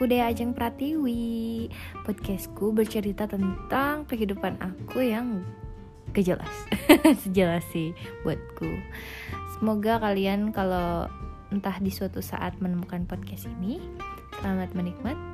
Aku Dea Ajeng Pratiwi. Podcastku bercerita tentang kehidupan aku yang kejelas Sejelas sih buatku. Semoga kalian kalau entah di suatu saat menemukan podcast ini Selamat menikmati.